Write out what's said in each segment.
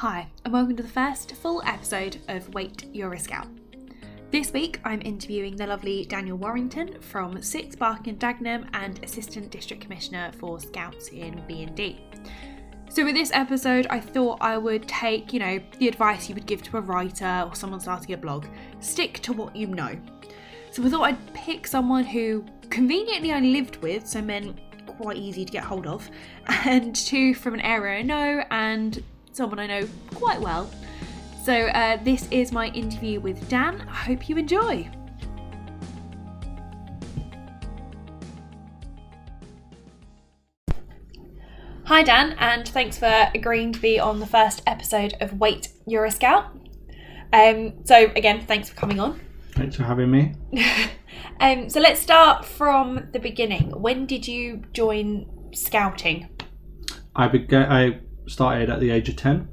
Hi, and welcome to the first full episode of Wait, You're a Scout. This week I'm interviewing the lovely Daniel Warrington from 6 Barking Dagenham and Assistant District Commissioner for Scouts in B&D. So with this episode I thought I would take, you know, the advice you would give to a writer or someone starting a blog. Stick to what you know. So I thought I'd pick someone who conveniently I lived with, so meant quite easy to get hold of, and two from an area I know and someone I know quite well. So, uh, this is my interview with Dan. I hope you enjoy. Hi, Dan, and thanks for agreeing to be on the first episode of Wait, You're a Scout. Um, so, again, thanks for coming on. Thanks for having me. Um, so, let's start from the beginning. When did you join scouting? I began. I started at the age of ten.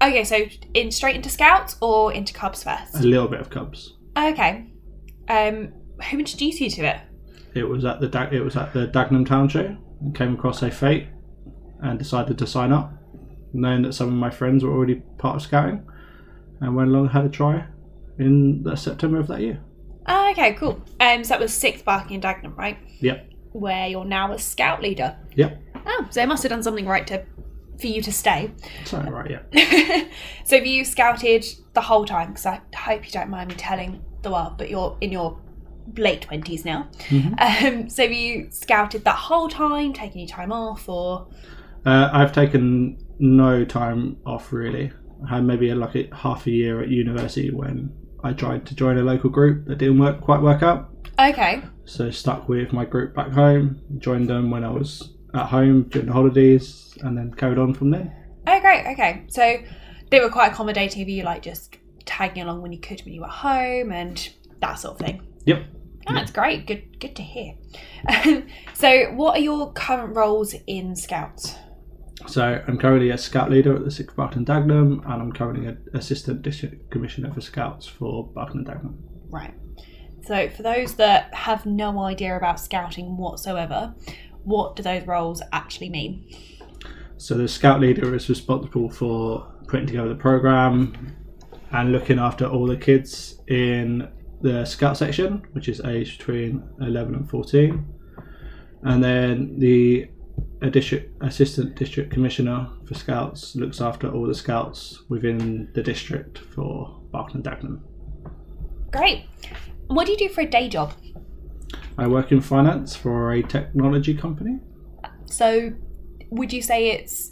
Okay, so in straight into scouts or into Cubs first? A little bit of Cubs. Okay. Um, who introduced you to it? It was at the it was at the Dagenham Town Show. I came across a fete and decided to sign up, knowing that some of my friends were already part of scouting, and went along and had a try in the September of that year. Oh, okay, cool. Um, so that was sixth Barking and Dagenham, right? Yep. Where you're now a scout leader. Yep. Oh, so they must have done something right to for you to stay. Right. Yeah. so have you scouted the whole time? Because I hope you don't mind me telling the world, but you're in your late twenties now. Um, so have you scouted that whole time, taking your time off, or Uh, I've taken no time off really. I had maybe like a, half a year at university when I tried to join a local group that didn't work quite work out. okay? So stuck with my group back home. Joined them when I was at home during the holidays, and then carried on from there. Oh, great. Okay, so they were quite accommodating of you, like just tagging along when you could when you were home and that sort of thing. Yep. Oh, that's great. Good, good to hear. so, what are your current roles in Scouts? So I'm currently a scout leader at the Sixth Barking Dagenham, and I'm currently an assistant district commissioner for scouts for Barking and Dagenham. Right. So, for those that have no idea about scouting whatsoever, what do those roles actually mean? So the scout leader is responsible for putting together the program and looking after all the kids in the scout section, which is aged between 11 and 14. And then the district, assistant district commissioner for scouts looks after all the scouts within the district for Barking and Dagenham. Great. What do you do for a day job? I work in finance for a technology company. So, would you say it's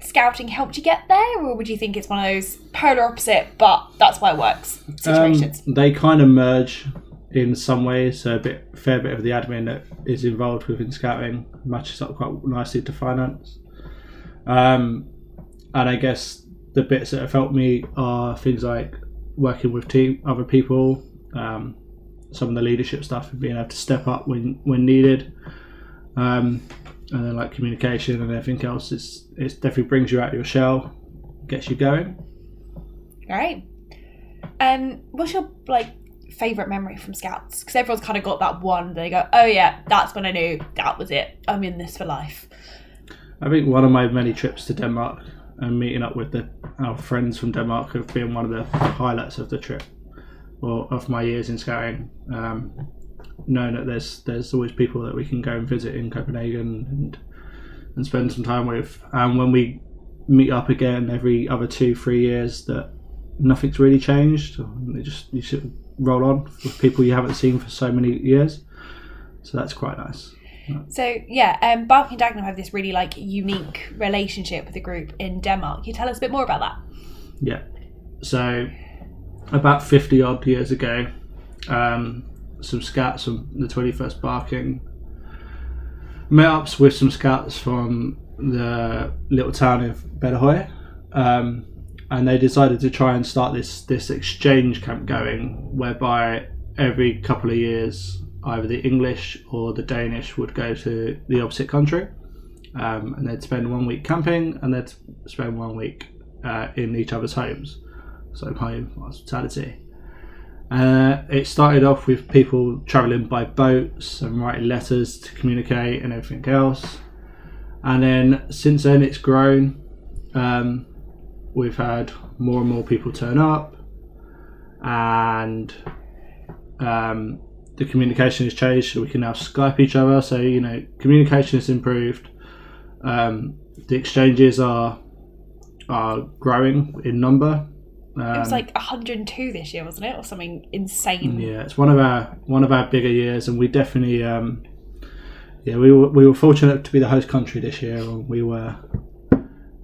scouting helped you get there, or would you think it's one of those polar opposite, but that's why it works situations? Um, they kind of merge in some ways. So a bit, fair bit of the admin that is involved within scouting matches up quite nicely to finance. Um, and I guess the bits that have helped me are things like working with team, other people, um, some of the leadership stuff, and being able to step up when when needed. Um, and then like communication and everything else, it's it definitely brings you out of your shell, gets you going. Great. Um, what's your like favorite memory from Scouts? Because everyone's kind of got that one. They go, "Oh yeah, that's when I knew that was it. I'm in this for life." I think one of my many trips to Denmark and meeting up with the, our friends from Denmark have been one of the highlights of the trip, or of my years in scouting. Um, knowing that there's there's always people that we can go and visit in Copenhagen and and spend some time with, and when we meet up again every other two three years, that nothing's really changed. They just you sort of roll on with people you haven't seen for so many years. So that's quite nice. So yeah, um, Barking and Dagenham have this really like unique relationship with the group in Denmark. Can you tell us a bit more about that? Yeah. So, about 50 odd years ago, um, some scouts from the 21st Barking met ups with some scouts from the little town of Badajoy. Um, and they decided to try and start this, this exchange camp going, whereby every couple of years, either the English or the Danish would go to the opposite country. Um, and they'd spend one week camping and they'd spend one week uh, in each other's homes. So home hospitality. Uh, it started off with people travelling by boats and writing letters to communicate and everything else. And then since then it's grown. Um, we've had more and more people turn up, and um, the communication has changed. So we can now Skype each other. So you know, communication has improved. Um, the exchanges are are growing in number. It was Um, like 102 this year, wasn't it, or something insane? yeah, it's one of our one of our bigger years, and we definitely, um, yeah, we were we were fortunate to be the host country this year, and we were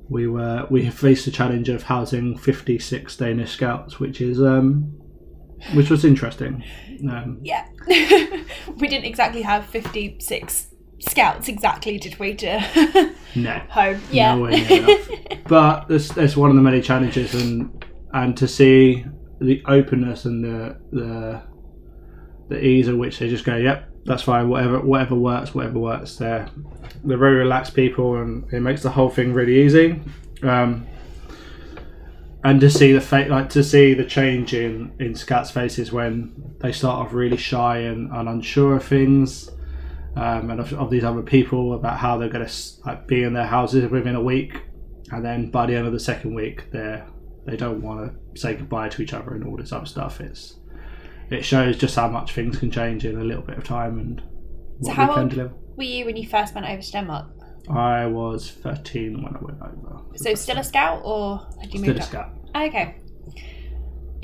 we were we have faced the challenge of housing fifty six Danish scouts, which is um, which was interesting. Um, Yeah. we didn't exactly have 56 scouts, exactly, did we, to no, home? Yeah. but that's that's one of the many challenges, and and to see the openness and the the the ease at which they just go, yep, that's fine, whatever whatever works, whatever works. They're they're very relaxed people, and it makes the whole thing really easy. Um, and to see the fa- like to see the change in in scouts' faces when they start off really shy and, and unsure of things, um, and of, of these other people about how they're going to like be in their houses within a week, and then by the end of the second week, they're they don't want to say goodbye to each other and all this other stuff. It's it shows just how much things can change in a little bit of time and what So how we can old- deliver. Were you when you first went over to Denmark? I was 13 when I went over. So still a scout, or had you Still moved a up? scout. Okay.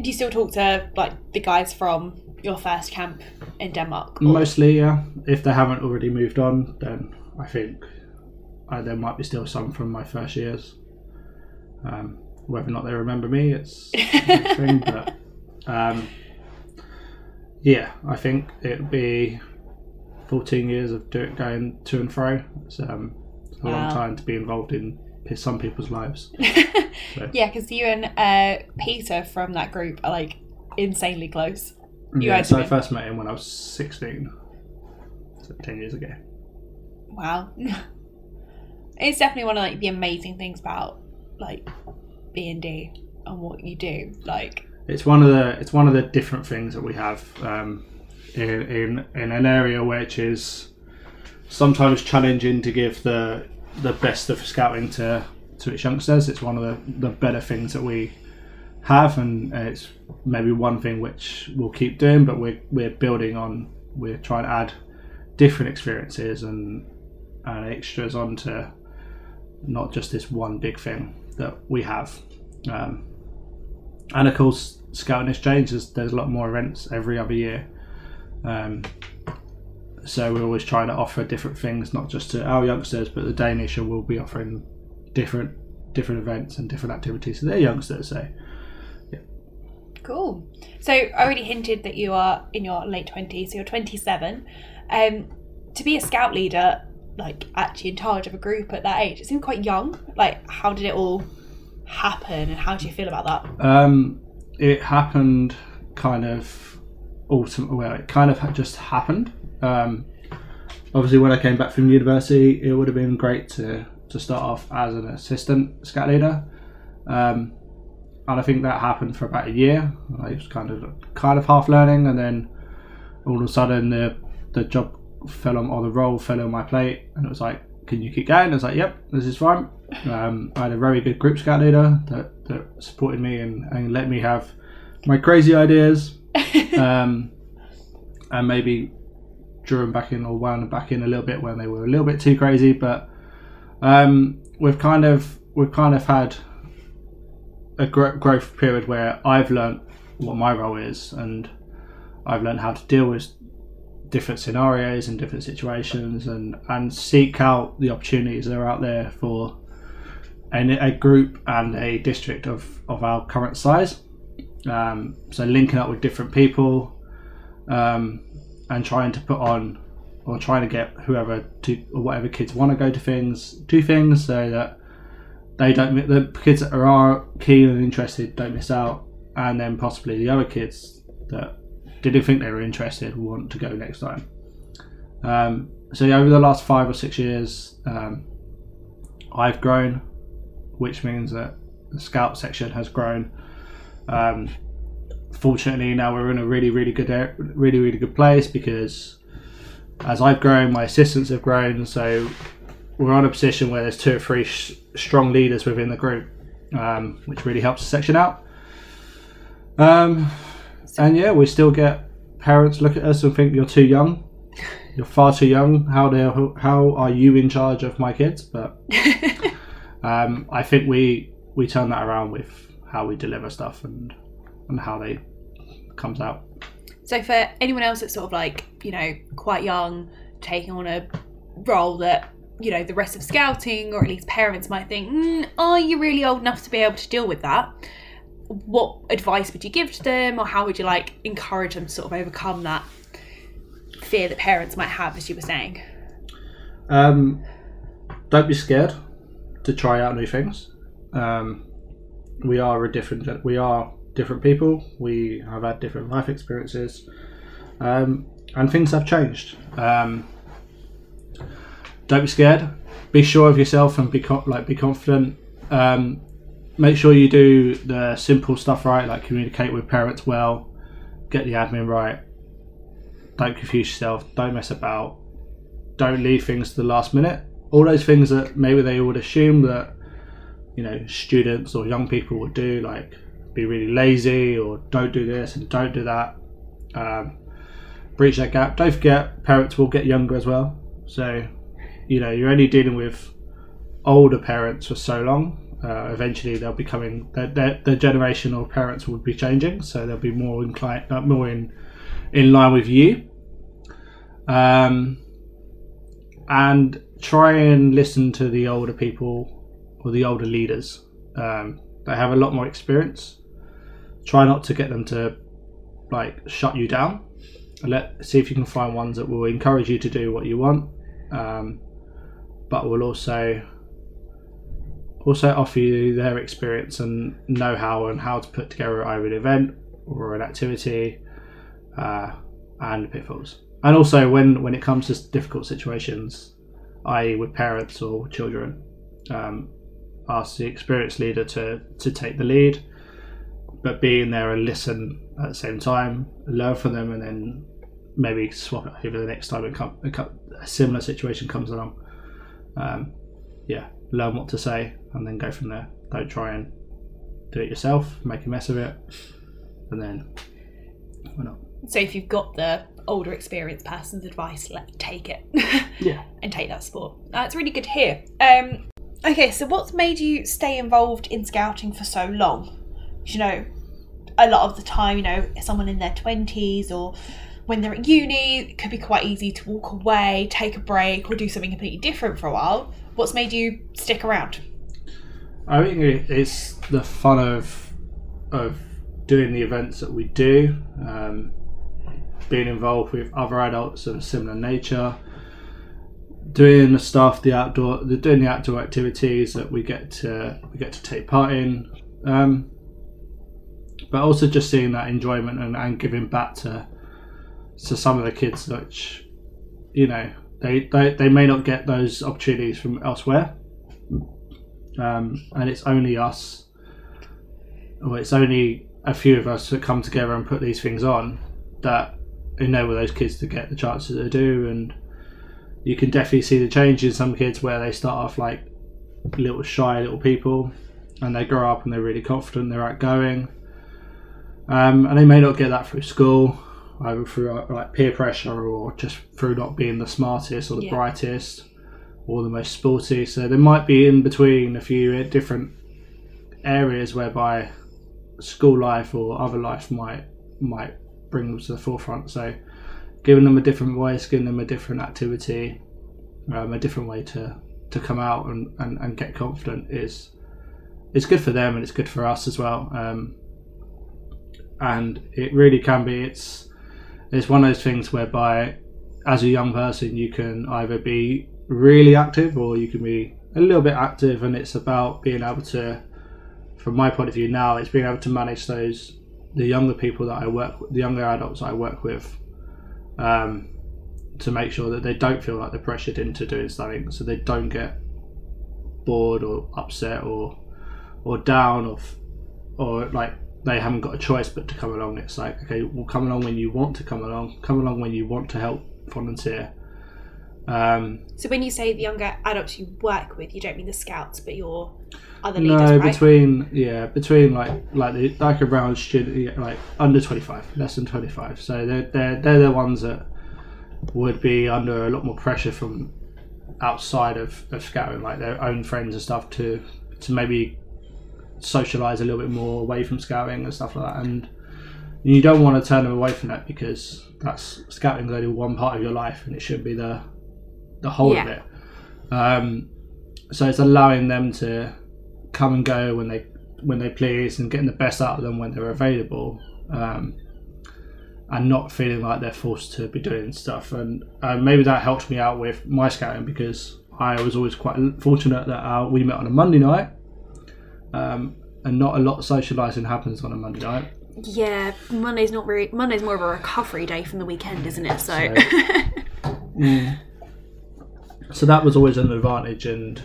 Do you still talk to like the guys from your first camp in Denmark? or- Mostly, yeah. If they haven't already moved on, then I think uh, there might be still some from my first years. Um, whether or not they remember me, it's a thing. But um, yeah, I think it'd be 14 years of do going to and fro. It's, um, it's a Wow. long time to be involved in some people's lives. yeah, because you and uh, Peter from that group are like insanely close. You yeah, so I first met him when I was 16, so 10 years ago. Wow. it's definitely one of like the amazing things about like B and D and what you do. Like it's one of the it's one of the different things that we have um, in, in in an area which is sometimes challenging to give the the best of scouting to to its youngsters. It's one of the, the better things that we have, and it's maybe one thing which we'll keep doing. But we're we're building on. We're trying to add different experiences and and extras onto not just this one big thing that we have. Um, and of course, Scouting Exchange, there's, there's a lot more events every other year. Um, so we're always trying to offer different things, not just to our youngsters, but the Danish will be offering different different events and different activities to their youngsters. So cool. So I already hinted that you are in your late twenties. So you're 27. Um, to be a scout leader, like actually in charge of a group at that age, it seemed quite young. Like, how did it all happen, and how do you feel about that? um, it happened kind of autumn. Well, it kind of just happened. Um, obviously, when I came back from university, it would have been great to to start off as an assistant scout leader. Um, and I think that happened for about a year. I was kind of kind of half learning, and then all of a sudden the the job fell on or the role fell on my plate, and it was like, "Can you keep going?" I was like, "Yep, this is fine." Um, I had a very good group scout leader that, that supported me and, and let me have my crazy ideas, um, and maybe drew them back in or wound them back in a little bit when they were a little bit too crazy. But um, we've kind of we've kind of had a gro- growth period where I've learned what my role is, and I've learned how to deal with different scenarios and different situations, and and seek out the opportunities that are out there for a, a group and a district of of our current size. Um, so linking up with different people, um, and trying to put on or trying to get whoever to or whatever kids want to go to things, do things so that they don't the kids that are keen and interested don't miss out, and then possibly the other kids that didn't think they were interested want to go next time. Um, so yeah, over the last five or six years, um, I've grown, which means that the scout section has grown. Um, fortunately, now we're in a really, really good, really, really good place because as I've grown, my assistants have grown. So we're on a position where there's two or three sh- strong leaders within the group, um, which really helps the section out. Um, and yeah, we still get parents look at us and think you're too young. You're far too young. How do how are you in charge of my kids? But um, I think we we turn that around with how we deliver stuff and and how they comes out. So for anyone else that's sort of like, you know, quite young, taking on a role that, you know, the rest of scouting or at least parents might think, mm, are you really old enough to be able to deal with that? What advice would you give to them or how would you like encourage them to sort of overcome that fear that parents might have, as you were saying? Um, don't be scared to try out new things. Um, we are a different we are different people. We have had different life experiences, um, and things have changed. Um, don't be scared. Be sure of yourself and be co- like be confident. Um, make sure you do the simple stuff right, like communicate with parents well, get the admin right. Don't confuse yourself. Don't mess about. Don't leave things to the last minute. All those things that maybe they would assume that you know students or young people would do, like be really lazy or don't do this and don't do that. Um, breach that gap. Don't forget, parents will get younger as well. So, you know, you're only dealing with older parents for so long. Uh, eventually, they'll be coming. Their, their, generation of parents will be changing, so they'll be more inclined, uh, more in in line with you. Um, and try and listen to the older people or the older leaders. Um, they have a lot more experience try not to get them to like shut you down. Let see if you can find ones that will encourage you to do what you want, um, but will also also offer you their experience and know-how and how to put together either an event or an activity uh, and pitfalls. And also when when it comes to difficult situations, i.e., with parents or children, um, ask the experienced leader to to take the lead but being there and listen at the same time, learn from them, and then maybe swap it over the next time come, a similar situation comes along. Um, yeah, learn what to say and then go from there. Don't try and do it yourself, make a mess of it, and then why not? So if you've got the older experienced person's advice, let take it. yeah, and take that sport. That's really good to hear. Um, okay, so what's made you stay involved in scouting for so long? you know, a lot of the time, you know, someone in their 20s or when they're at uni, it could be quite easy to walk away, take a break, or do something completely different for a while. What's made you stick around? I think it's the fun of of doing the events that we do, um, being involved with other adults of a similar nature, doing the stuff, the outdoor, the doing the outdoor activities that we get to we get to take part in. Um, but also just seeing that enjoyment and, and giving back to to some of the kids which you know they, they, they may not get those opportunities from elsewhere um, and it's only us or it's only a few of us that come together and put these things on that enable those kids to get the chances they do. And you can definitely see the change in some kids where they start off like little shy little people and they grow up and they're really confident they're outgoing. Um, and they may not get that through school, either through uh, like peer pressure or just through not being the smartest or the yeah. brightest or the most sporty. So they might be in between a few different areas whereby school life or other life might might bring them to the forefront. So giving them a different voice, giving them a different activity, um, a different way to, to come out and, and, and get confident is it's good for them and it's good for us as well. Um, and it really can be. It's it's one of those things whereby, as a young person, you can either be really active or you can be a little bit active, and it's about being able to, from my point of view now, it's being able to manage those the younger people that I work, with, the younger adults I work with, um, to make sure that they don't feel like they're pressured into doing something, so they don't get bored or upset or or down or or like they haven't got a choice but to come along. It's like, okay, well, come along when you want to come along, come along when you want to help volunteer, Um, So when you say the younger adults you work with, you don't mean the scouts, but your other leaders, no, right? between yeah, between like like the like around student like under twenty five, less than twenty five. So they're they're they're the ones that would be under a lot more pressure from outside of, of scouting, like their own friends and stuff, to to maybe socialize a little bit more away from scouting and stuff like that. And you don't want to turn them away from that because that's scouting is only one part of your life, and it should be the the whole of it. Um, so it's allowing them to come and go when they when they please and getting the best out of them when they're available um, and not feeling like they're forced to be doing stuff and uh, maybe that helped me out with my scouting because I was always quite fortunate that uh, we met on a Monday night um, and not a lot of socialising happens on a Monday night Yeah, Monday's not very. Monday's more of a recovery day from the weekend, isn't it? So, so that was always an advantage and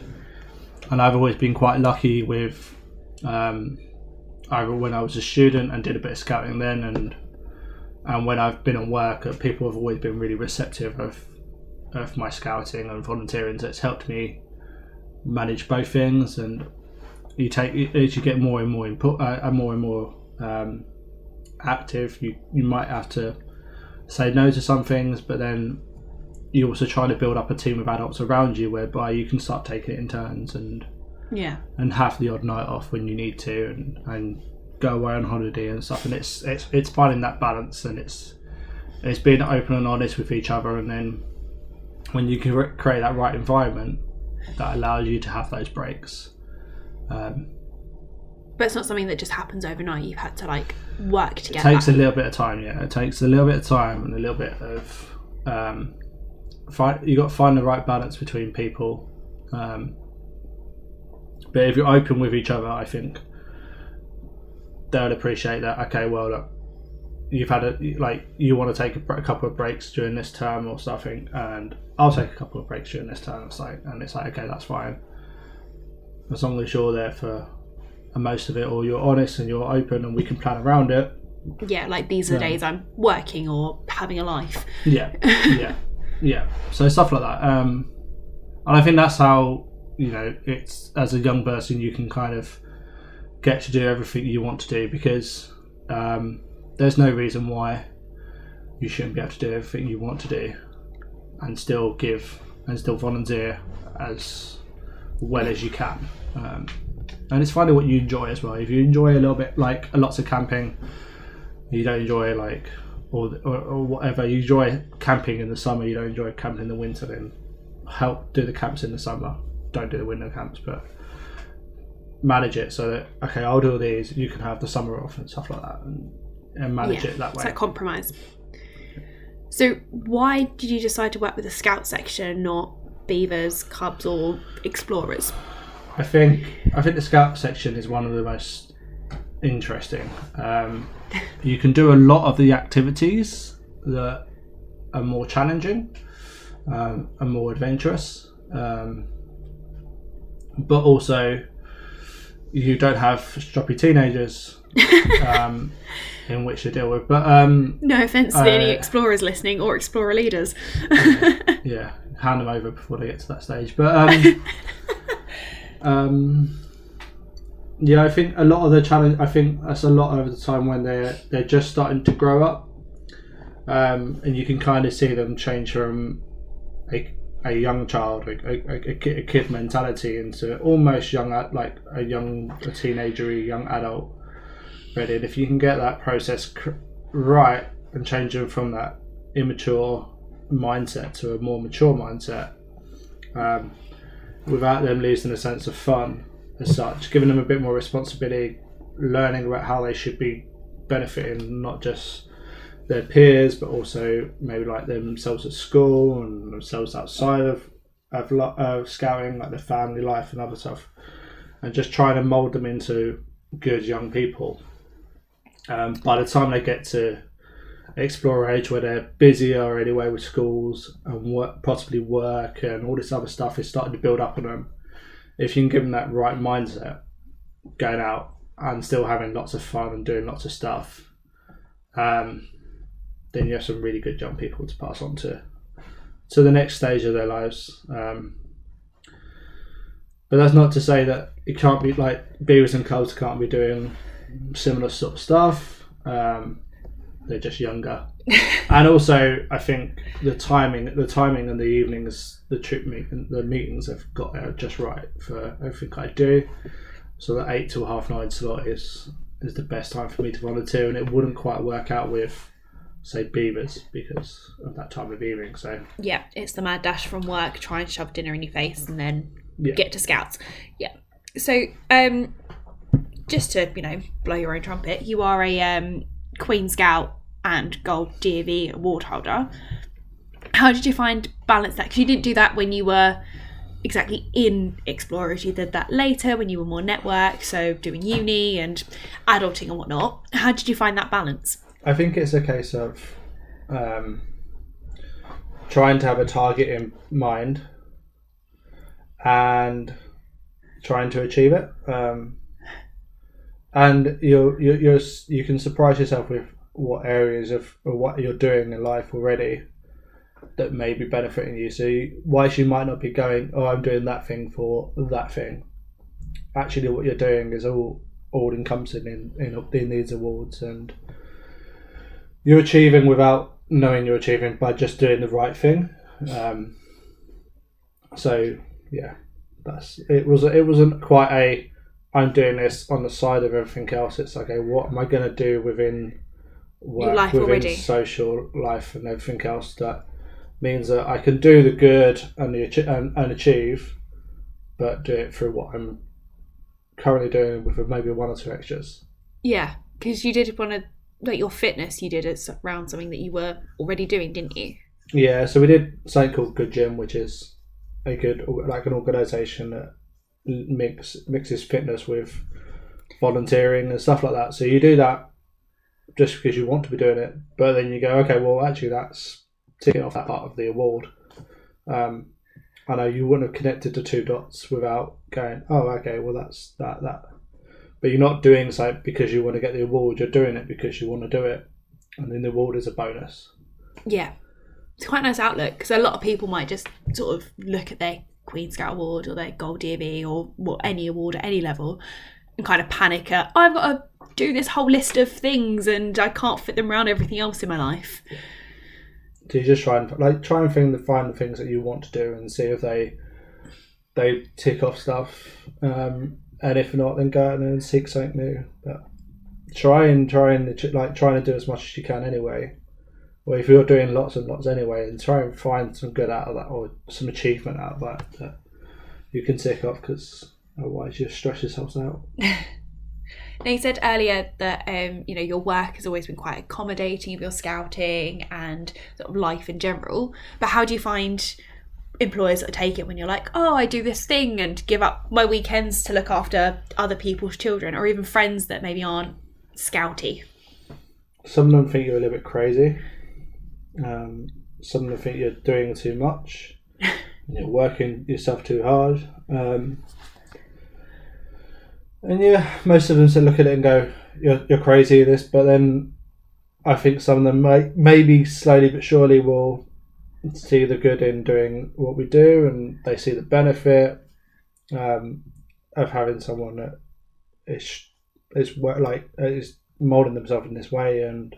and I've always been quite lucky with um, either when I was a student and did a bit of scouting then and and when I've been at work uh, people have always been really receptive of of my scouting and volunteering so it's helped me manage both things and you take as you get more and more input uh, and more and more um, active you you might have to say no to some things but then you also try to build up a team of adults around you whereby you can start taking it in turns and yeah, and have the odd night off when you need to and, and go away on holiday and stuff and it's it's it's finding that balance and it's it's being open and honest with each other and then when you can re- create that right environment that allows you to have those breaks um, but it's not something that just happens overnight. You've had to like work together. it takes a little bit of time yeah it takes a little bit of time and a little bit of um, find you got to find the right balance between people um, but if you're open with each other i think they'll appreciate that. Okay well look you've had a like you want to take a, a couple of breaks during this term or something and i'll take a couple of breaks during this term it's like and it's like okay that's fine. As long as you're there for most of it or you're honest and you're open and we can plan around it. Yeah, like these are the days I'm working or having a life. yeah yeah yeah so stuff like that. Um and i think that's how you know it's as a young person you can kind of get to do everything you want to do because um there's no reason why you shouldn't be able to do everything you want to do and still give and still volunteer as well as you can. Um, and it's finding what you enjoy as well. If you enjoy a little bit like a lots of camping you don't enjoy like or, or, or whatever you enjoy camping in the summer you don't enjoy camping in the winter then help do the camps in the summer don't do the winter camps but manage it so that okay i'll do all these you can have the summer off and stuff like that and, and manage yeah, it that way. it's like compromise. So why did you decide to work with the scout section, not beavers, cubs, or explorers? I think I think the scout section is one of the most interesting. Um, you can do a lot of the activities that are more challenging um, and more adventurous, um, but also you don't have stroppy teenagers um, in which to deal with. But um, No offense to any Uh, explorers listening or explorer leaders. yeah, hand them over before they get to that stage. But um, um, yeah, I think a lot of the challenge. I think that's a lot of the time when they're they're just starting to grow up, um, and you can kind of see them change from a, a young child, a, a, a, kid, mentality, into almost young, like a young a teenager, a young adult. Ready, and if you can get that process right and change them from that immature mindset to a more mature mindset um, without them losing a sense of fun as such, giving them a bit more responsibility, learning about how they should be benefiting not just their peers but also maybe like themselves at school and themselves outside of of, of scouting, like their family life and other stuff, and just trying to mold them into good young people. Um, by the time they get to explore age where they're busier anyway with schools and work, possibly work and all this other stuff is starting to build up on them. If you can give them that right mindset, going out and still having lots of fun and doing lots of stuff, um, then you have some really good young people to pass on to to the next stage of their lives. Um, but that's not to say that it can't be like Beavers and Cubs can't be doing similar sort of stuff. Um, they're just younger, and also I think the timing, the timing and the evenings, the trip meet, the meetings have got uh, just right for everything I do. So the eight to half nine slot is is the best time for me to volunteer, and it wouldn't quite work out with say beavers because of that time of evening. So Yeah, it's the mad dash from work, try and shove dinner in your face, and then Yeah. get to scouts. Yeah. So, um, just to you know, blow your own trumpet, you are a um, Queen Scout and Gold DofE award holder. How did you find balance that? Because you didn't do that when you were exactly in Explorers. You did that later when you were more network, so doing uni and adulting and whatnot. How did you find that balance? I think it's a case of um, trying to have a target in mind and trying to achieve it. Um, and you you you're, you can surprise yourself with what areas of what you're doing in life already that may be benefiting you. So you, whilst you might not be going, oh, I'm doing that thing for that thing. Actually, what you're doing is all all encompassing in, in in these awards and you're achieving without knowing you're achieving by just doing the right thing. Um, so yeah, that's it. Was it wasn't quite a I'm doing this on the side of everything else. It's like, okay, what am I going to do within work, life within already. social life, and everything else that means that I can do the good and the and, and achieve, but do it through what I'm currently doing with maybe one or two extras. Yeah, because you did want to like your fitness. You did it around something that you were already doing, didn't you? Yeah, so we did something called Good Gym, which is a good like an organisation that mix mixes fitness with volunteering and stuff like that. So you do that just because you want to be doing it, but then you go, okay, well, actually, that's ticking off that part of the award. Um, I know you wouldn't have connected the two dots without going, oh, okay, well, that's that that. But you're not doing so because you want to get the award. You're doing it because you want to do it, and then the award is a bonus. Yeah, it's quite a nice outlook because a lot of people might just sort of look at their Queen Scout Award or their Gold DofE or what any award at any level and kind of panic at I've got to do this whole list of things and I can't fit them around everything else in my life. So you just try and like try and find the find the things that you want to do and see if they they tick off stuff. Um, and if not, then go out and seek something new. But try and try and like trying to do as much as you can anyway. Or if you're doing lots and lots anyway, and try and find some good out of that or some achievement out of that that you can tick off because otherwise you stress yourselves out. Now you said earlier that um, you know your work has always been quite accommodating of your scouting and sort of life in general. But how do you find employers that take it when you're like, oh, I do this thing and give up my weekends to look after other people's children, or even friends that maybe aren't scouty? Some of them think you're a little bit crazy. Um, some of them think you're doing too much. you're working yourself too hard. Um, and yeah, most of them say look at it and go, "You're you're crazy at this." But then, I think some of them may, maybe slowly but surely will see the good in doing what we do, and they see the benefit um, of having someone that is is like is molding themselves in this way, and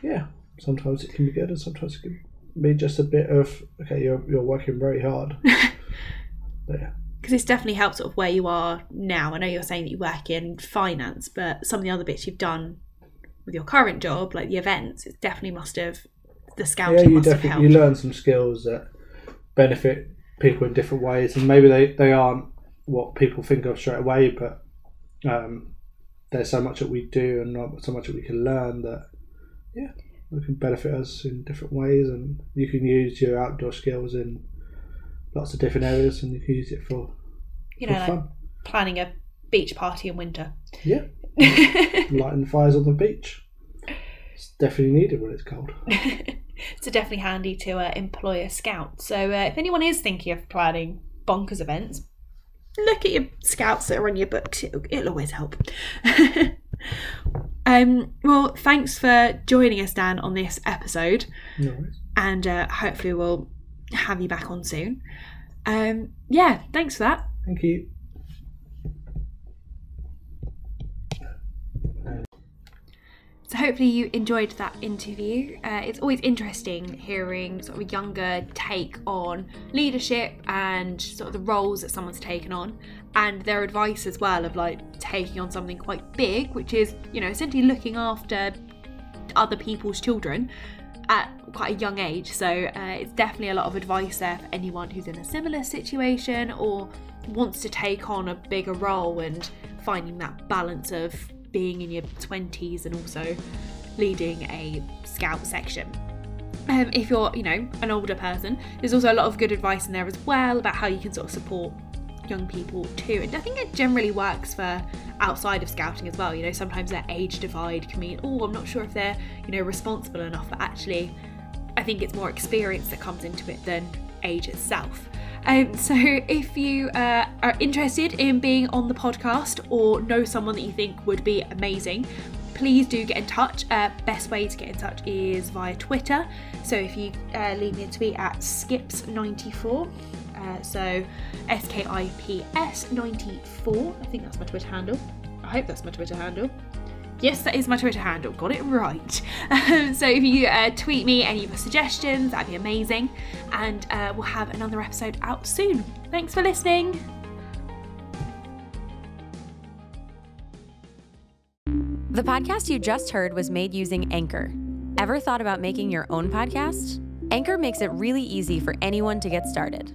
yeah, sometimes it can be good, and sometimes it can be just a bit of okay, you're you're working very hard. but yeah. Because this definitely helps sort of where you are now. I know you're saying that you work in finance, but some of the other bits you've done with your current job, like the events, it definitely must have the scouting yeah, you must have definitely you learn some skills that benefit people in different ways, and maybe they, they aren't what people think of straight away, but um, there's so much that we do and not so much that we can learn that yeah, it can benefit us in different ways, and you can use your outdoor skills in lots of different areas, and you can use it for, you for know, like fun. planning a beach party in winter. Yeah, lighting fires on the beach. It's definitely needed when it's cold. so definitely handy to uh, employ a scout. So uh, if anyone is thinking of planning bonkers events, look at your scouts that are on your books. It'll, it'll always help. um, well, thanks for joining us, Dan, on this episode, No and uh, hopefully we'll have you back on soon. Um, yeah, thanks for that. Thank you. So hopefully you enjoyed that interview. Uh, it's always interesting hearing sort of a younger take on leadership and sort of the roles that someone's taken on, and their advice as well of like taking on something quite big, which is you know essentially looking after other people's children at quite a young age. So uh, it's definitely a lot of advice there for anyone who's in a similar situation or wants to take on a bigger role and finding that balance of being in your 20s and also leading a scout section. Um, if you're, you know, an older person, there's also a lot of good advice in there as well about how you can sort of support young people too. And I think it generally works for outside of scouting as well. You know, sometimes that age divide can mean, oh, I'm not sure if they're, you know, responsible enough, but actually, I think it's more experience that comes into it than age itself. Um, so, if you uh, are interested in being on the podcast or know someone that you think would be amazing, please do get in touch. Uh, best way to get in touch is via Twitter. So, if you uh, leave me a tweet at skips94, uh, so S K I P S 94, I think that's my Twitter handle. I hope that's my Twitter handle. Yes, that is my Twitter handle. Got it right. Um, so if you uh, tweet me any of your suggestions, that'd be amazing. And uh, we'll have another episode out soon. Thanks for listening. The podcast you just heard was made using Anchor. Ever thought about making your own podcast? Anchor makes it really easy for anyone to get started.